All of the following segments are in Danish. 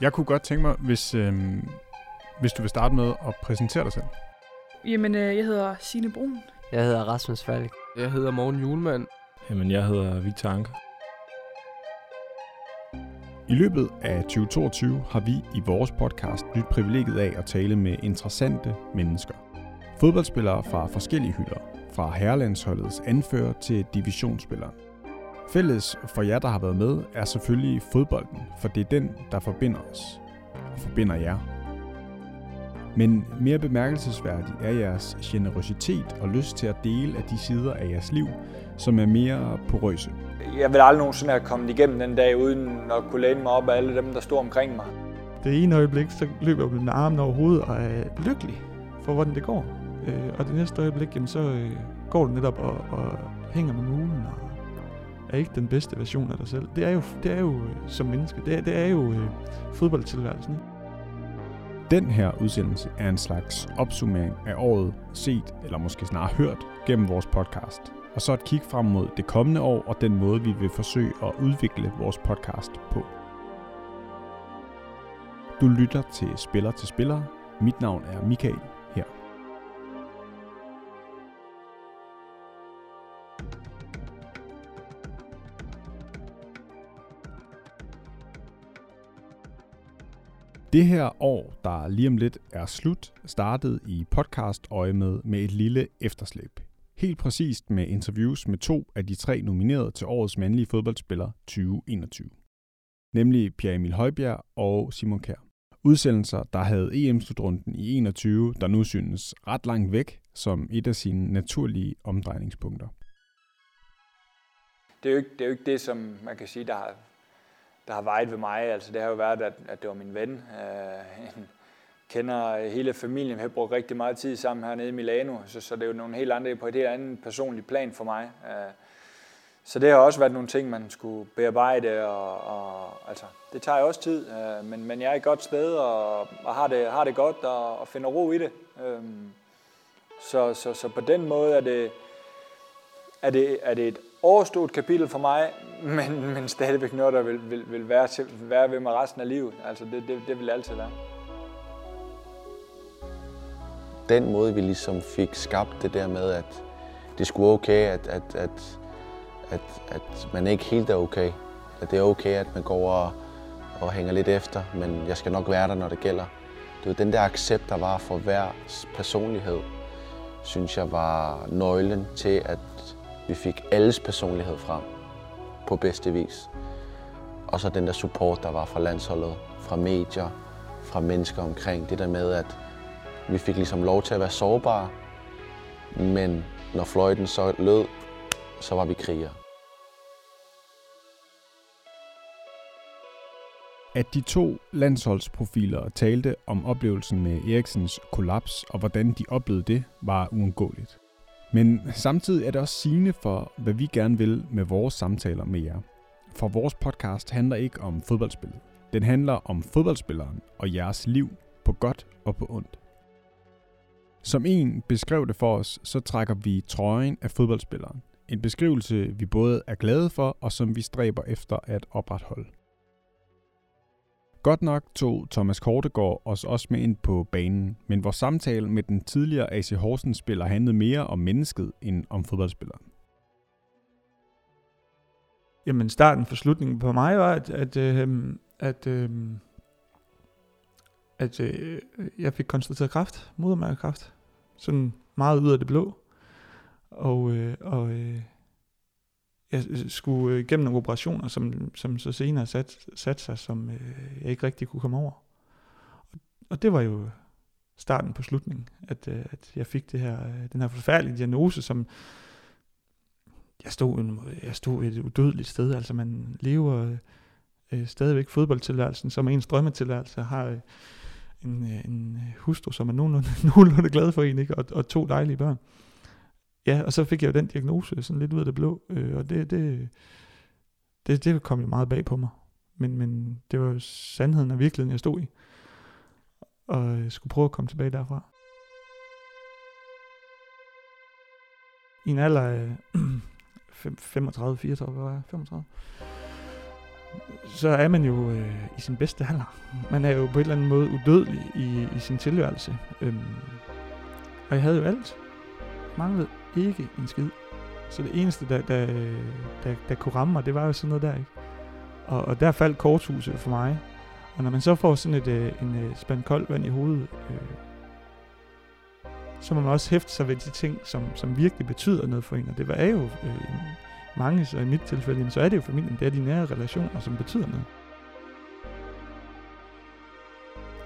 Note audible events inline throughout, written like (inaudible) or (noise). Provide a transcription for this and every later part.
Jeg kunne godt tænke mig, hvis, øh, hvis du vil starte med at præsentere dig selv. Jamen, øh, jeg hedder Signe Brun. Jeg hedder Rasmus Falk. Jeg hedder Morten Julemand. Jamen, jeg hedder Victor Anker. I løbet af 2022 har vi i vores podcast nyt privilegiet af at tale med interessante mennesker. Fodboldspillere fra forskellige hylder, fra herrelandsholdets anfører til divisionsspillere. Fælles for jer, der har været med, er selvfølgelig fodbolden, for det er den, der forbinder os og forbinder jer. Men mere bemærkelsesværdig er jeres generøsitet og lyst til at dele af de sider af jeres liv, som er mere porøse. Jeg vil aldrig nogensinde have kommet igennem den dag, uden at kunne læne mig op af alle dem, der stod omkring mig. Det ene øjeblik, så løber jeg med armen over hovedet og er lykkelig for, hvordan det går. Øh, og det næste øjeblik, jamen, så øh, går du netop og, og hænger med mulen og er ikke den bedste version af dig selv. Det er jo, det er jo øh, som menneske, det er, det er jo øh, fodboldtilværelsen. Ikke? Den her udsendelse er en slags opsummering af året set, eller måske snarere hørt, gennem vores podcast. Og så et kig frem mod det kommende år og den måde, vi vil forsøge at udvikle vores podcast på. Du lytter til Spiller til Spiller. Mit navn er Michael Det her år, der lige om lidt er slut, startede i podcast øje med med et lille efterslæb. Helt præcist med interviews med to af de tre nominerede til årets mandlige fodboldspiller 2021. Nemlig Pierre Emil Højbjerg og Simon Kær. Udsendelser, der havde EM-slutrunden i 21, der nu synes ret langt væk som et af sine naturlige omdrejningspunkter. Det er jo ikke det, er jo ikke det som man kan sige, der har, der har vejet ved mig. Altså, det har jo været, at, at det var min ven. Øh, en, kender hele familien. Vi har brugt rigtig meget tid sammen hernede i Milano, så, så det er jo nogle helt andre på et helt andet personligt plan for mig. Øh, så det har også været nogle ting, man skulle bearbejde, og, og altså, det tager jo også tid, øh, men, men jeg er et godt sted, og, og har, det, har det godt, og, og finder ro i det. Øh, så, så, så på den måde er det, er det, er det et overstået kapitel for mig, (laughs) men, men stadigvæk noget, der vil, vil, vil være, til, være ved mig resten af livet. Altså det, det, det vil altid være. Den måde, vi ligesom fik skabt det der med, at det skulle okay, at, at, at, at, at man ikke helt er okay. At det er okay, at man går og, og hænger lidt efter, men jeg skal nok være der, når det gælder. Det var den der accept, der var for hver personlighed, synes jeg var nøglen til, at vi fik alles personlighed frem på bedste vis. Og så den der support, der var fra landsholdet, fra medier, fra mennesker omkring. Det der med, at vi fik ligesom lov til at være sårbare, men når fløjten så lød, så var vi krigere. At de to landsholdsprofiler talte om oplevelsen med Eriksens kollaps og hvordan de oplevede det, var uundgåeligt. Men samtidig er det også sigende for, hvad vi gerne vil med vores samtaler med jer. For vores podcast handler ikke om fodboldspillet. Den handler om fodboldspilleren og jeres liv på godt og på ondt. Som en beskrev det for os, så trækker vi trøjen af fodboldspilleren. En beskrivelse, vi både er glade for og som vi stræber efter at opretholde. Godt nok tog Thomas Kortegård os også med ind på banen, men vores samtale med den tidligere AC Horsens spiller handlede mere om mennesket end om fodboldspilleren. Jamen starten for slutningen på mig var, at, at, øh, at, øh, at øh, øh jeg fik konstateret kræft, modermærkekræft, sådan meget ud af det blå. Og, øh, og øh, jeg øh, skulle øh, igennem nogle operationer, som, som så senere satte sat sig, som øh, jeg ikke rigtig kunne komme over. Og, og det var jo starten på slutningen, at, øh, at jeg fik det her, øh, den her forfærdelige diagnose, som jeg stod, jeg stod et udødeligt sted. Altså man lever øh, stadigvæk fodboldtilværelsen, som ens drømmetilværelse, har øh, en, øh, en hustru, som er nogenlunde, (laughs) nogenlunde glad for en, ikke? Og, og to dejlige børn. Ja, og så fik jeg jo den diagnose sådan lidt ud af det blå, øh, og det, det, det, det kom jo meget bag på mig. Men, men det var jo sandheden og virkeligheden, jeg stod i. Og jeg skulle prøve at komme tilbage derfra. I en alder af (clears throat) 35-34, hvad var jeg? 35? så er man jo øh, i sin bedste alder. Man er jo på en eller anden måde udødelig i, i sin tilværelse. Øhm, og jeg havde jo alt. Manglede ikke en skid. Så det eneste, der, der, der, der kunne ramme mig, det var jo sådan noget der, ikke? Og, og der faldt korthuset for mig. Og når man så får sådan et, øh, en øh, spand koldt vand i hovedet, øh, så må man også hæfte sig ved de ting, som, som virkelig betyder noget for en. Og det var jo øh, mange, så i mit tilfælde, så er det jo familien, det er de nære relationer, som betyder noget.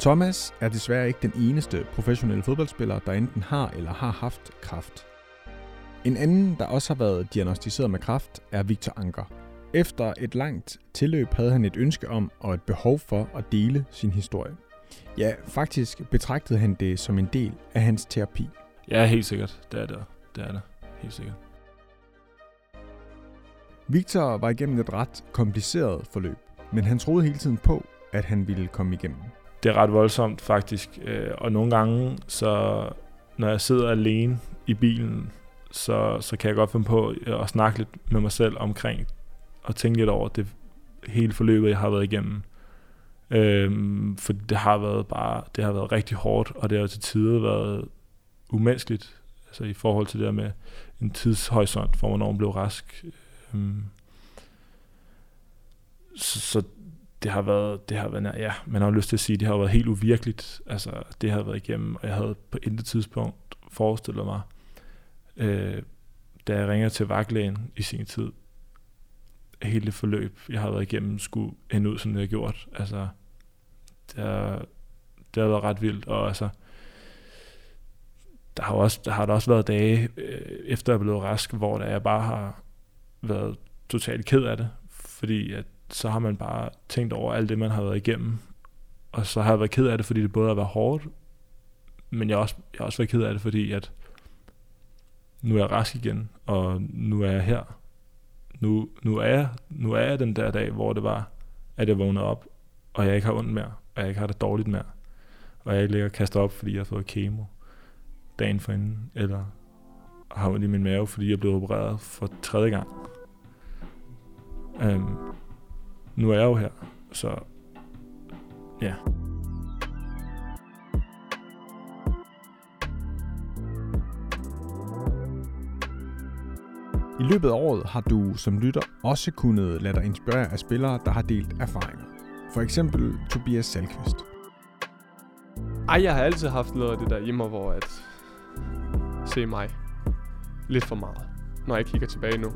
Thomas er desværre ikke den eneste professionelle fodboldspiller, der enten har eller har haft kraft. En anden, der også har været diagnostiseret med kræft, er Victor Anker. Efter et langt tilløb havde han et ønske om og et behov for at dele sin historie. Ja, faktisk betragtede han det som en del af hans terapi. Ja, helt sikkert. Det er det. Det er det. Helt sikkert. Victor var igennem et ret kompliceret forløb, men han troede hele tiden på, at han ville komme igennem. Det er ret voldsomt faktisk, øh, og nogle gange, så når jeg sidder alene i bilen, så, så kan jeg godt finde på at snakke lidt med mig selv omkring og tænke lidt over det hele forløbet, jeg har været igennem. Øhm, for det har været bare, det har været rigtig hårdt, og det har til tider været umenneskeligt, altså i forhold til det der med en tidshorisont, for hvornår man blev rask. Øhm, så, så det har været, det har været, ja, man har lyst til at sige, det har været helt uvirkeligt, altså det har været igennem, og jeg havde på intet tidspunkt forestillet mig, øh, da jeg ringer til vagtlægen i sin tid, hele det forløb, jeg har været igennem, skulle ende ud, som det har gjort. Altså, det har, det har været ret vildt, og altså, der har, også, der har der også været dage, øh, efter jeg blev rask, hvor der jeg bare har været totalt ked af det, fordi at så har man bare tænkt over alt det, man har været igennem, og så har jeg været ked af det, fordi det både har været hårdt, men jeg har også, jeg har også været ked af det, fordi at nu er jeg rask igen, og nu er jeg her. Nu, nu, er jeg, nu er jeg den der dag, hvor det var, at jeg vågnede op, og jeg ikke har ondt mere, og jeg ikke har det dårligt mere, og jeg ikke ligger og kaster op, fordi jeg har fået kemo dagen forinden, eller har ondt i min mave, fordi jeg blev opereret for tredje gang. Øhm, nu er jeg jo her, så ja. I løbet af året har du som lytter også kunnet lade dig inspirere af spillere, der har delt erfaringer. For eksempel Tobias Salkvist. Ej, jeg har altid haft noget af det der hjemme, hvor at se mig lidt for meget, når jeg kigger tilbage nu.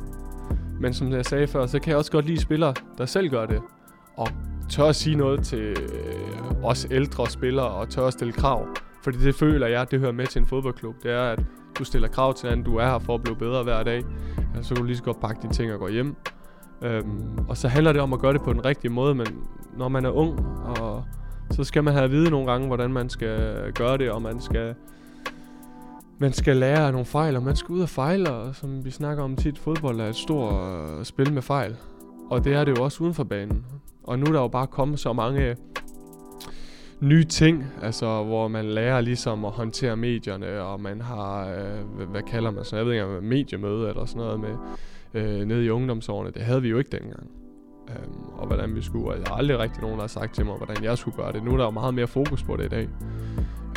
Men som jeg sagde før, så kan jeg også godt lide spillere, der selv gør det. Og tør at sige noget til øh, os ældre spillere, og tør at stille krav. Fordi det føler jeg, det hører med til en fodboldklub. Det er, at du stiller krav til, hinanden, du er her for at blive bedre hver dag. Så kan du lige så godt pakke dine ting og gå hjem. Øhm, og så handler det om at gøre det på den rigtige måde, men når man er ung, og så skal man have at vide nogle gange, hvordan man skal gøre det, og man skal, man skal lære af nogle fejl, og man skal ud og fejle, og som vi snakker om tit, fodbold er et stort uh, spil med fejl. Og det er det jo også uden for banen. Og nu er der jo bare kommet så mange nye ting, altså hvor man lærer ligesom at håndtere medierne, og man har, øh, hvad, hvad kalder man så, jeg ved ikke mediemøde eller sådan noget med, øh, nede i ungdomsårene. Det havde vi jo ikke dengang. Øhm, og hvordan vi skulle, og jeg har aldrig rigtig nogen, der har sagt til mig, hvordan jeg skulle gøre det. Nu er der jo meget mere fokus på det i dag.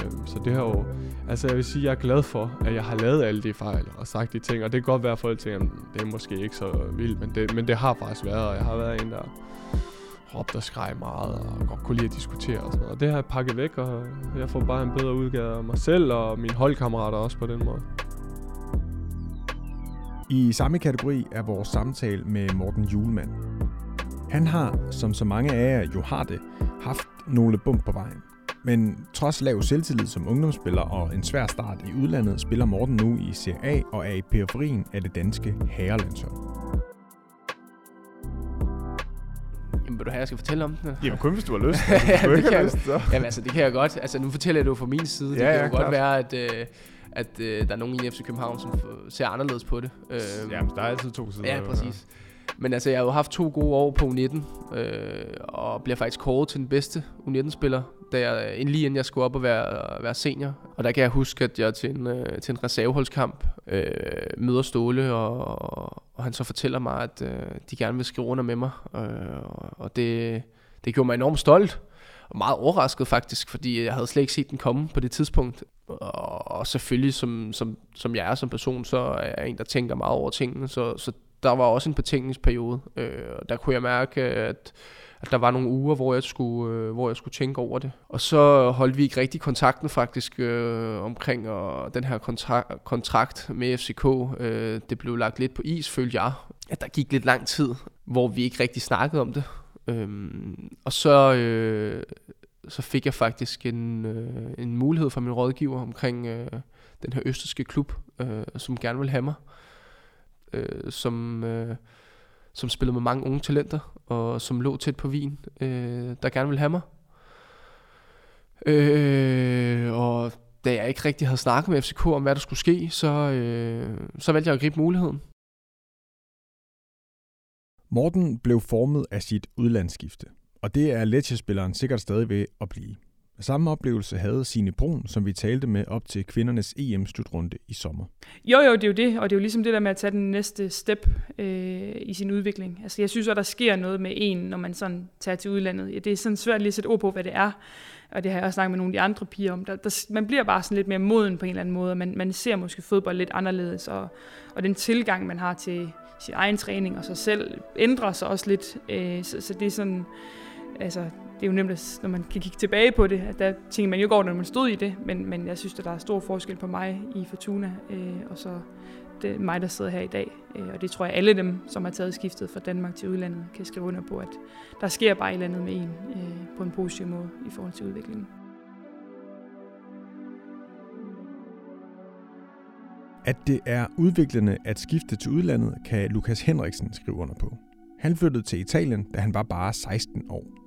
Øhm, så det har jo, altså jeg vil sige, jeg er glad for, at jeg har lavet alle de fejl og sagt de ting, og det kan godt være, at folk tænker, det er måske ikke så vildt, men det, men det har faktisk været, og jeg har været en, der råbte og skreg meget, og godt kunne lide at diskutere og sådan noget. Og det har jeg pakket væk, og jeg får bare en bedre udgave af mig selv og mine holdkammerater også på den måde. I samme kategori er vores samtale med Morten Julemand. Han har, som så mange af jer jo har det, haft nogle bump på vejen. Men trods lav selvtillid som ungdomsspiller og en svær start i udlandet, spiller Morten nu i Serie A og er i periferien af det danske herrelandshold. Vil du have, jeg skal fortælle om den? Jamen kun hvis du har lyst. (laughs) ja, Hvis du det kan har lyst, så... Jamen altså, det kan jeg godt. Altså, nu fortæller jeg det jo fra min side. Det Ja, kan ja, jo godt klart. være, at, øh, at øh, der er nogen i FC København, som ser anderledes på det. Øh, Jamen, der er altid to sider. Ja, præcis. Men altså, jeg har jo haft to gode år på U19, øh, og bliver faktisk kåret til den bedste U19-spiller da jeg, inden lige inden jeg skulle op og være, være senior. Og der kan jeg huske, at jeg til en, øh, til en reserveholdskamp øh, møder Ståle, og, og han så fortæller mig, at øh, de gerne vil skrive under med mig. Øh, og det, det gjorde mig enormt stolt og meget overrasket faktisk, fordi jeg havde slet ikke set den komme på det tidspunkt. Og, og selvfølgelig, som, som, som jeg er som person, så er jeg en, der tænker meget over tingene, så, så der var også en betænkningsperiode. Øh, der kunne jeg mærke, at, at der var nogle uger, hvor jeg, skulle, øh, hvor jeg skulle tænke over det. Og så holdt vi ikke rigtig kontakten faktisk øh, omkring og den her kontra- kontrakt med FCK. Øh, det blev lagt lidt på is, følte jeg. At der gik lidt lang tid, hvor vi ikke rigtig snakkede om det. Øhm, og så, øh, så fik jeg faktisk en, øh, en mulighed fra min rådgiver omkring øh, den her østerske klub, øh, som gerne vil have mig. Øh, som, øh, som spillede med mange unge talenter, og som lå tæt på Wien, øh, der gerne vil have mig. Øh, og da jeg ikke rigtig havde snakket med FCK om, hvad der skulle ske, så, øh, så valgte jeg at gribe muligheden. Morten blev formet af sit udlandsskifte, og det er Lecce-spilleren sikkert stadig ved at blive. Samme oplevelse havde Signe Brun, som vi talte med op til kvindernes EM-slutrunde i sommer. Jo, jo, det er jo det, og det er jo ligesom det der med at tage den næste step øh, i sin udvikling. Altså, jeg synes at der sker noget med en, når man sådan tager til udlandet. Ja, det er sådan svært lige at sætte ord på, hvad det er, og det har jeg også snakket med nogle af de andre piger om. Der, der, man bliver bare sådan lidt mere moden på en eller anden måde, og man, man ser måske fodbold lidt anderledes, og, og den tilgang, man har til sin egen træning og sig selv, ændrer sig også lidt. Øh, så, så det er sådan, altså, det er jo nemt, når man kan kigge tilbage på det, at der tænker man jo går, når man stod i det, men, men jeg synes, at der er stor forskel på mig i Fortuna, øh, og så det er mig, der sidder her i dag. Øh, og det tror jeg, alle dem, som har taget skiftet fra Danmark til udlandet, kan skrive under på, at der sker bare et eller andet med en øh, på en positiv måde i forhold til udviklingen. At det er udviklende at skifte til udlandet, kan Lukas Henriksen skrive under på. Han flyttede til Italien, da han var bare 16 år.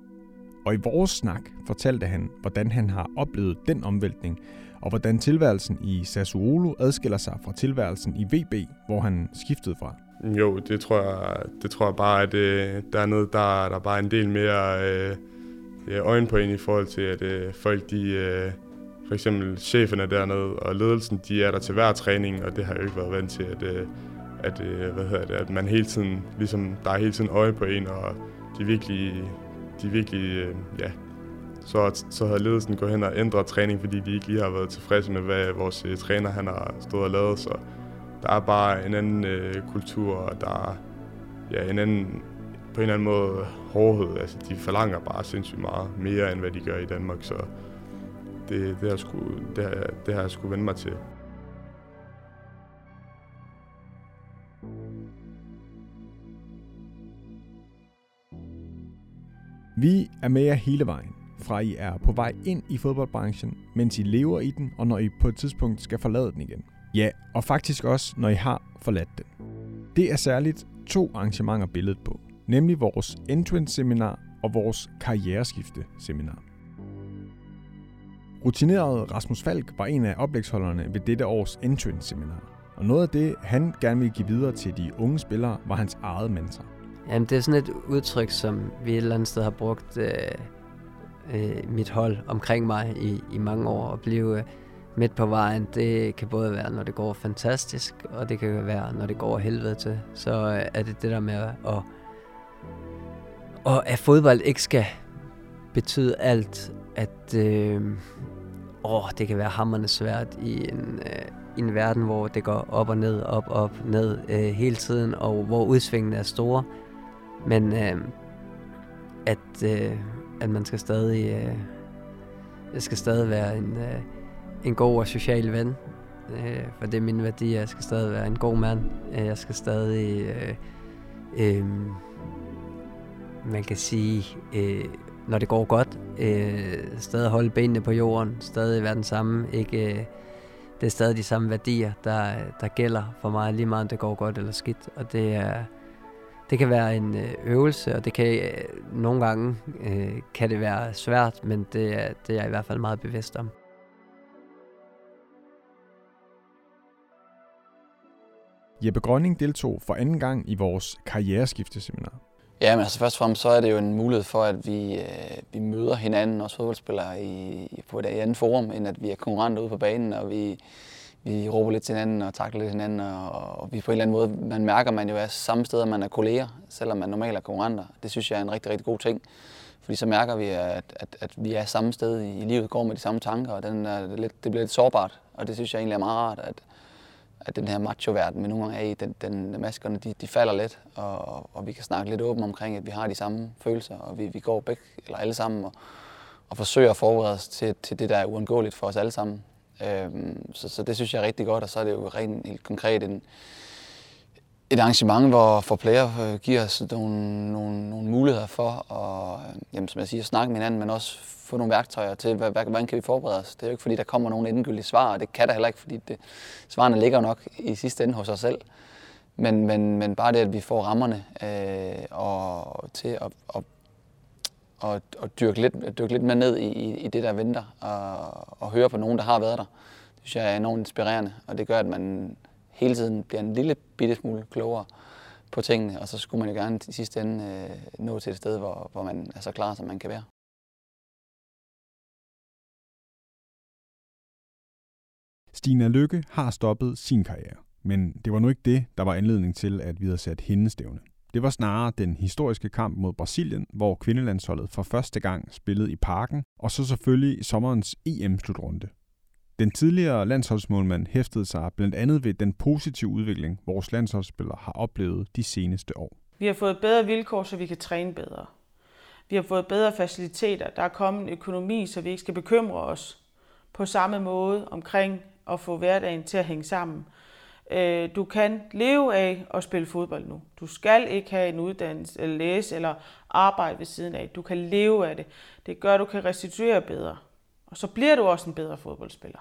Og i vores snak fortalte han, hvordan han har oplevet den omvæltning, og hvordan tilværelsen i Sassuolo adskiller sig fra tilværelsen i VB, hvor han skiftede fra. Jo, det tror jeg, det tror jeg bare, at øh, der er noget, der, der er bare en del mere øh, øh øjen på en i forhold til, at øh, folk, de, øh, for eksempel cheferne dernede og ledelsen, de er der til hver træning, og det har jeg jo ikke været vant til, at, øh, at, øh, hvad hedder det, at man hele tiden, ligesom, der er hele tiden øje på en, og de virkelig, de virkelig, øh, ja, så, så har ledelsen gået hen og ændret træning, fordi de ikke lige har været tilfredse med, hvad vores øh, træner han har stået og lavet. Så der er bare en anden øh, kultur, og der er ja, en anden, på en eller anden måde hårdhed. Altså, de forlanger bare sindssygt meget mere, end hvad de gør i Danmark. Så det, det, har, sgu, det, har, det har jeg sgu vende mig til. Vi er med jer hele vejen, fra I er på vej ind i fodboldbranchen, mens I lever i den, og når I på et tidspunkt skal forlade den igen. Ja, og faktisk også, når I har forladt den. Det er særligt to arrangementer billedet på, nemlig vores entrance-seminar og vores karriereskifte-seminar. Rutineret Rasmus Falk var en af oplægsholderne ved dette års entrance-seminar. Og noget af det, han gerne ville give videre til de unge spillere, var hans eget mantra. Jamen, det er sådan et udtryk, som vi et eller andet sted har brugt øh, øh, mit hold omkring mig i, i mange år. At blive øh, midt på vejen, det kan både være, når det går fantastisk, og det kan være, når det går helvede til. Så øh, er det det der med at, Og, og at fodbold ikke skal betyde alt, at øh, åh, det kan være hammerne svært i en, øh, i en verden, hvor det går op og ned, op, op, ned øh, hele tiden, og hvor udsvingene er store. Men øh, at, øh, at man skal stadig, øh, jeg skal stadig være en, øh, en god og social ven. Øh, for det er min værdi, jeg skal stadig være en god mand. Øh, jeg skal stadig, øh, øh, man kan sige, øh, når det går godt, øh, stadig holde benene på jorden, stadig være den samme, ikke... Øh, det er stadig de samme værdier, der, der gælder for mig, lige meget om det går godt eller skidt. Og det, er, det kan være en øh, øvelse, og det kan øh, nogle gange øh, kan det være svært, men det, er, det er jeg i hvert fald meget bevidst om. Jeppe Grønning deltog for anden gang i vores karriereskifteseminar. Ja, men altså først og fremmest så er det jo en mulighed for, at vi, øh, vi møder hinanden, også fodboldspillere, i, på et andet forum, end at vi er konkurrenter ude på banen, og vi, vi råber lidt til hinanden og takler lidt hinanden, og, og vi på en eller anden måde, man mærker, at man jo er samme sted, at man er kolleger, selvom man normalt er konkurrenter. Det synes jeg er en rigtig, rigtig god ting. Fordi så mærker vi, at, at, at vi er samme sted i, i livet, går med de samme tanker, og den er lidt, det bliver lidt sårbart. Og det synes jeg egentlig er meget rart, at, at den her macho-verden, vi nogle gange er i, den, den, maskerne, de, de falder lidt, og, og vi kan snakke lidt åbent omkring, at vi har de samme følelser, og vi, vi går begge, eller alle sammen, og, og forsøger at forberede os til, til det, der er uundgåeligt for os alle sammen. Øhm, så, så det synes jeg er rigtig godt, og så er det jo rent helt konkret en, et arrangement, hvor for player øh, giver os nogle, nogle, nogle muligheder for at, øh, jamen, som jeg siger, snakke med hinanden, men også få nogle værktøjer til, hvad, hvad, hvordan kan vi forberede os. Det er jo ikke fordi, der kommer nogle endegyldige svar, og det kan der heller ikke, fordi det, svarene ligger nok i sidste ende hos os selv. Men, men, men bare det, at vi får rammerne øh, og til at, at, og, og dyrke, lidt, dyrke lidt mere ned i, i det, der venter, og, og høre på nogen, der har været der, det synes jeg er enormt inspirerende, og det gør, at man hele tiden bliver en lille bitte smule klogere på tingene, og så skulle man jo gerne i sidste ende øh, nå til et sted, hvor, hvor man er så klar, som man kan være. Stina Lykke har stoppet sin karriere, men det var nu ikke det, der var anledning til, at vi havde sat hendes stævne. Det var snarere den historiske kamp mod Brasilien, hvor kvindelandsholdet for første gang spillede i parken, og så selvfølgelig sommerens EM-slutrunde. Den tidligere landsholdsmålmand hæftede sig blandt andet ved den positive udvikling, vores landsholdsspillere har oplevet de seneste år. Vi har fået bedre vilkår, så vi kan træne bedre. Vi har fået bedre faciliteter. Der er kommet en økonomi, så vi ikke skal bekymre os på samme måde omkring at få hverdagen til at hænge sammen. Øh, du kan leve af at spille fodbold nu. Du skal ikke have en uddannelse, eller læse eller arbejde ved siden af. Du kan leve af det. Det gør, at du kan restituere bedre. Og så bliver du også en bedre fodboldspiller.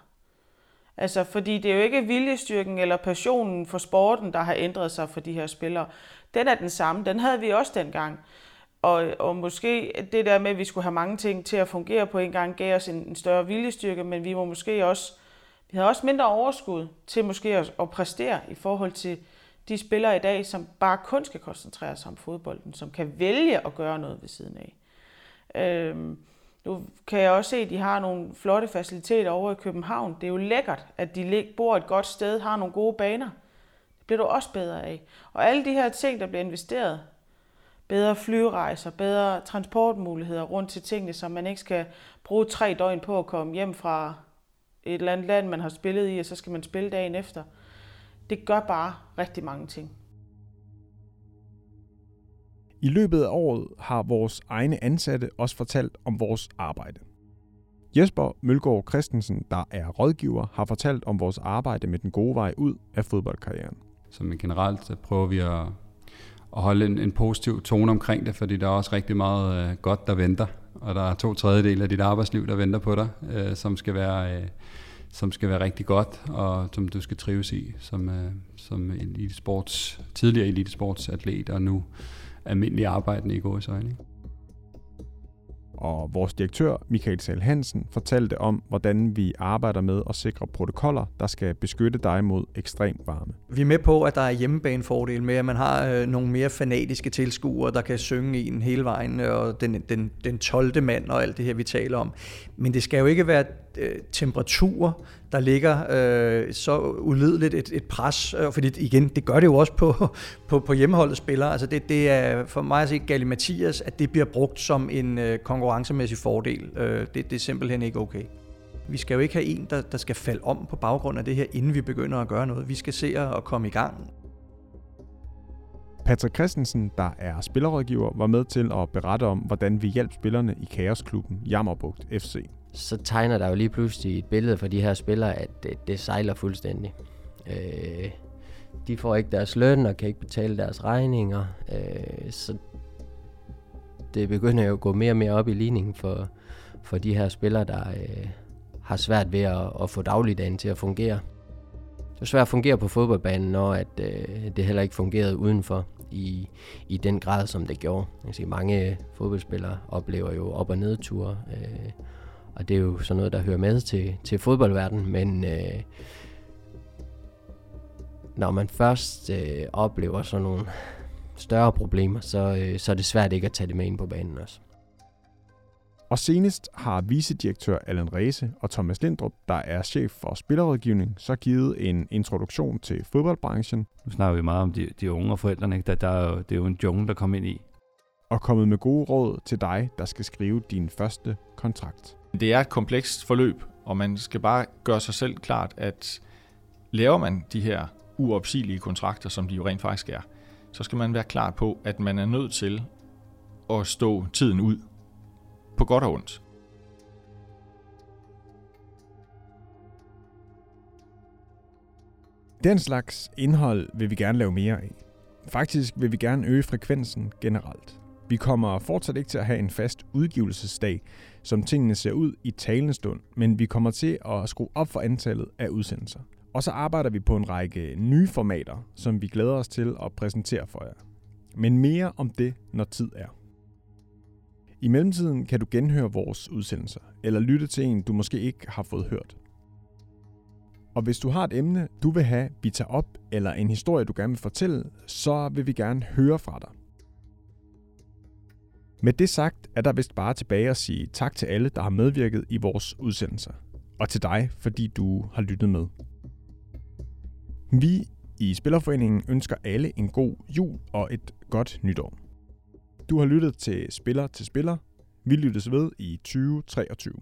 Altså, fordi det er jo ikke viljestyrken eller passionen for sporten, der har ændret sig for de her spillere. Den er den samme. Den havde vi også dengang. Og, og måske det der med, at vi skulle have mange ting til at fungere på en gang, gav os en, en større viljestyrke, men vi må måske også, de havde også mindre overskud til måske at, at præstere i forhold til de spillere i dag, som bare kun skal koncentrere sig om fodbolden, som kan vælge at gøre noget ved siden af. Øhm, nu kan jeg også se, at de har nogle flotte faciliteter over i København. Det er jo lækkert, at de bor et godt sted, har nogle gode baner. Det bliver du også bedre af. Og alle de her ting, der bliver investeret, bedre flyrejser, bedre transportmuligheder rundt til tingene, så man ikke skal bruge tre døgn på at komme hjem fra et eller andet land, man har spillet i, og så skal man spille dagen efter. Det gør bare rigtig mange ting. I løbet af året har vores egne ansatte også fortalt om vores arbejde. Jesper Mølgaard Christensen, der er rådgiver, har fortalt om vores arbejde med den gode vej ud af fodboldkarrieren. Som generelt så prøver vi at, at holde en, en positiv tone omkring det, fordi der er også rigtig meget uh, godt, der venter. Og der er to tredjedel af dit arbejdsliv, der venter på dig, øh, som skal være... Øh, som skal være rigtig godt, og som du skal trives i som, øh, som elitesports, tidligere elitesportsatlet, og nu almindelig arbejdende i gode øjne. Og vores direktør, Michael Sal Hansen, fortalte om, hvordan vi arbejder med at sikre protokoller, der skal beskytte dig mod ekstrem varme. Vi er med på, at der er hjemmebanefordel med, at man har øh, nogle mere fanatiske tilskuere, der kan synge en hele vejen, øh, og den, den, den 12. mand og alt det her, vi taler om. Men det skal jo ikke være øh, temperaturer, der ligger øh, så ulideligt et, et pres, øh, fordi igen, det gør det jo også på, (laughs) på, på hjemmeholdets spillere. Altså det, det er for mig at se Galli Mathias, at det bliver brugt som en øh, konkurrencemæssig fordel. Øh, det, det er simpelthen ikke okay. Vi skal jo ikke have en, der, der skal falde om på baggrund af det her, inden vi begynder at gøre noget. Vi skal se at komme i gang. Patrick Christensen, der er spillerrådgiver, var med til at berette om, hvordan vi hjalp spillerne i Kaosklubben Jammerbugt FC så tegner der jo lige pludselig et billede for de her spillere, at det, det sejler fuldstændig. Øh, de får ikke deres løn og kan ikke betale deres regninger, øh, så det begynder jo at gå mere og mere op i ligningen for, for de her spillere, der øh, har svært ved at, at få dagligdagen til at fungere. Det er svært at fungere på fodboldbanen, når at, øh, det heller ikke fungerede udenfor i, i den grad, som det gjorde. Jeg kan sige, mange fodboldspillere oplever jo op- og nedture. Øh, og det er jo sådan noget, der hører med til, til fodboldverdenen, men øh, når man først øh, oplever sådan nogle større problemer, så, øh, så er det svært ikke at tage det med ind på banen også. Og senest har vicedirektør Allan Rese og Thomas Lindrup, der er chef for spillerrådgivning, så givet en introduktion til fodboldbranchen. Nu snakker vi meget om de, de unge og forældrene. Ikke? Der, der er jo, det er jo en jungle, der kommer ind i. Og kommet med gode råd til dig, der skal skrive din første kontrakt. Det er et komplekst forløb, og man skal bare gøre sig selv klart, at laver man de her uopsigelige kontrakter, som de jo rent faktisk er, så skal man være klar på, at man er nødt til at stå tiden ud på godt og ondt. Den slags indhold vil vi gerne lave mere af. Faktisk vil vi gerne øge frekvensen generelt. Vi kommer fortsat ikke til at have en fast udgivelsesdag, som tingene ser ud i talende stund, men vi kommer til at skrue op for antallet af udsendelser. Og så arbejder vi på en række nye formater, som vi glæder os til at præsentere for jer. Men mere om det, når tid er. I mellemtiden kan du genhøre vores udsendelser, eller lytte til en, du måske ikke har fået hørt. Og hvis du har et emne, du vil have, vi tager op, eller en historie, du gerne vil fortælle, så vil vi gerne høre fra dig. Med det sagt er der vist bare tilbage at sige tak til alle, der har medvirket i vores udsendelser. Og til dig, fordi du har lyttet med. Vi i Spillerforeningen ønsker alle en god jul og et godt nytår. Du har lyttet til Spiller til Spiller. Vi lyttes ved i 2023.